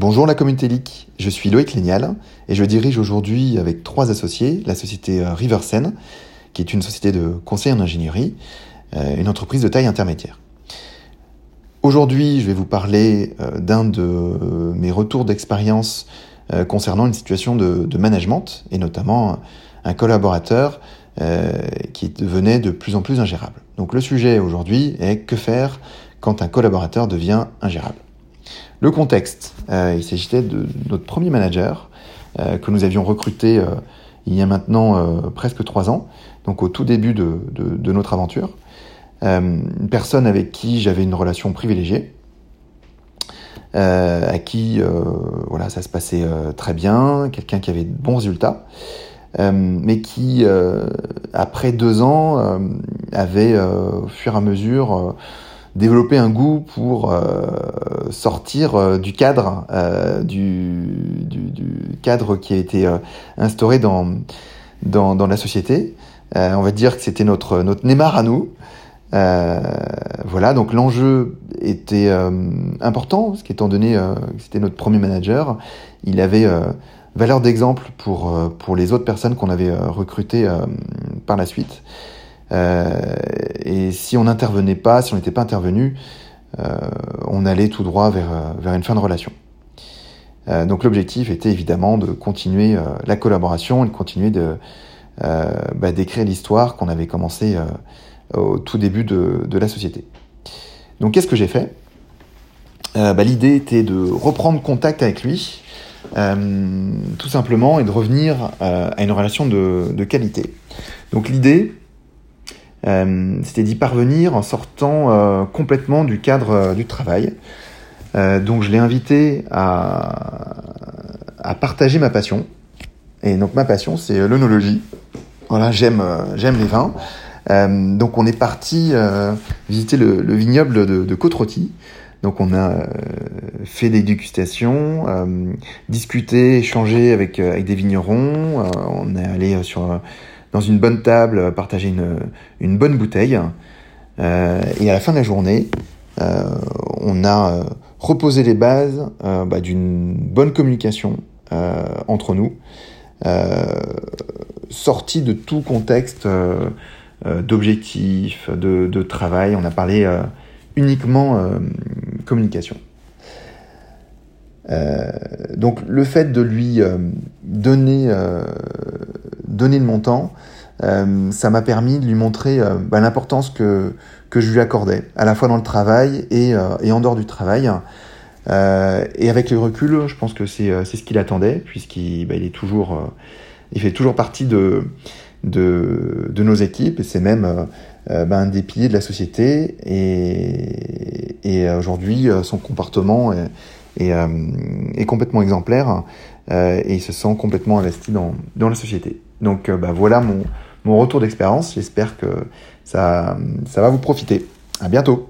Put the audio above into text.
Bonjour la communauté LIC, je suis Loïc Lénial et je dirige aujourd'hui avec trois associés la société euh, Riversen, qui est une société de conseil en ingénierie, euh, une entreprise de taille intermédiaire. Aujourd'hui, je vais vous parler euh, d'un de mes retours d'expérience concernant une situation de, management et notamment un collaborateur qui devenait de plus en plus ingérable. Donc le sujet aujourd'hui est que faire quand un collaborateur devient ingérable. Le contexte, euh, il s'agissait de notre premier manager euh, que nous avions recruté euh, il y a maintenant presque trois ans, donc au tout début de, notre aventure. une personne avec qui j'avais une relation privilégiée, à qui voilà ça se passait très bien, quelqu'un qui avait de bons résultats, mais qui après deux ans avait au fur et à mesure développer un goût pour euh, sortir euh, du cadre euh, du, du, du, cadre qui a été instauré dans, dans, dans la société. on va dire que c'était notre notre Neymar à nous. voilà, donc l'enjeu était important, parce qu'étant donné que c'était notre premier manager, il avait valeur d'exemple pour pour les autres personnes qu'on avait recrutées par la suite. Euh, et si on n'intervenait pas, si on n'était pas intervenu, euh, on allait tout droit vers, euh, vers une fin de relation. donc l'objectif était évidemment de continuer la collaboration et de continuer de bah, d'écrire l'histoire qu'on avait commencé au tout début de, de la société. Donc qu'est-ce que j'ai fait? Bah, L'idée était de reprendre contact avec lui, tout simplement, et de revenir à une relation de, de qualité. Donc l'idée, euh, c'était d'y parvenir en sortant euh, complètement du cadre euh, du travail. donc je l'ai invité à, à, partager ma passion. Et donc ma passion, c'est l'œnologie. Voilà, j'aime j'aime les vins. donc on est parti visiter le, le, vignoble de, de côte Donc on a fait des dégustations, discuté, échangé avec, avec des vignerons. on est allé sur dans une bonne table, partager une, une bonne bouteille. Euh, et à la fin de la journée, euh, on a euh, reposé les bases euh, bah, d'une bonne communication euh, entre nous, sorti de tout contexte d'objectifs, de, de, travail. On a parlé uniquement communication. donc le fait de lui donner donner de mon temps, euh, ça m'a permis de lui montrer euh, bah, l'importance que, que je lui accordais, à la fois dans le travail et, euh, et en dehors du travail. et avec le recul, je pense que c'est ce qu'il attendait, puisqu'il bah, est toujours, il fait toujours partie de, de, de nos équipes, et c'est même bah, un des piliers de la société. Et, et aujourd'hui, son comportement est, est, est complètement exemplaire, et il se sent complètement investi dans, dans la société. Donc euh, bah, voilà mon, mon retour d'expérience. J'espère que ça, ça va vous profiter. À bientôt.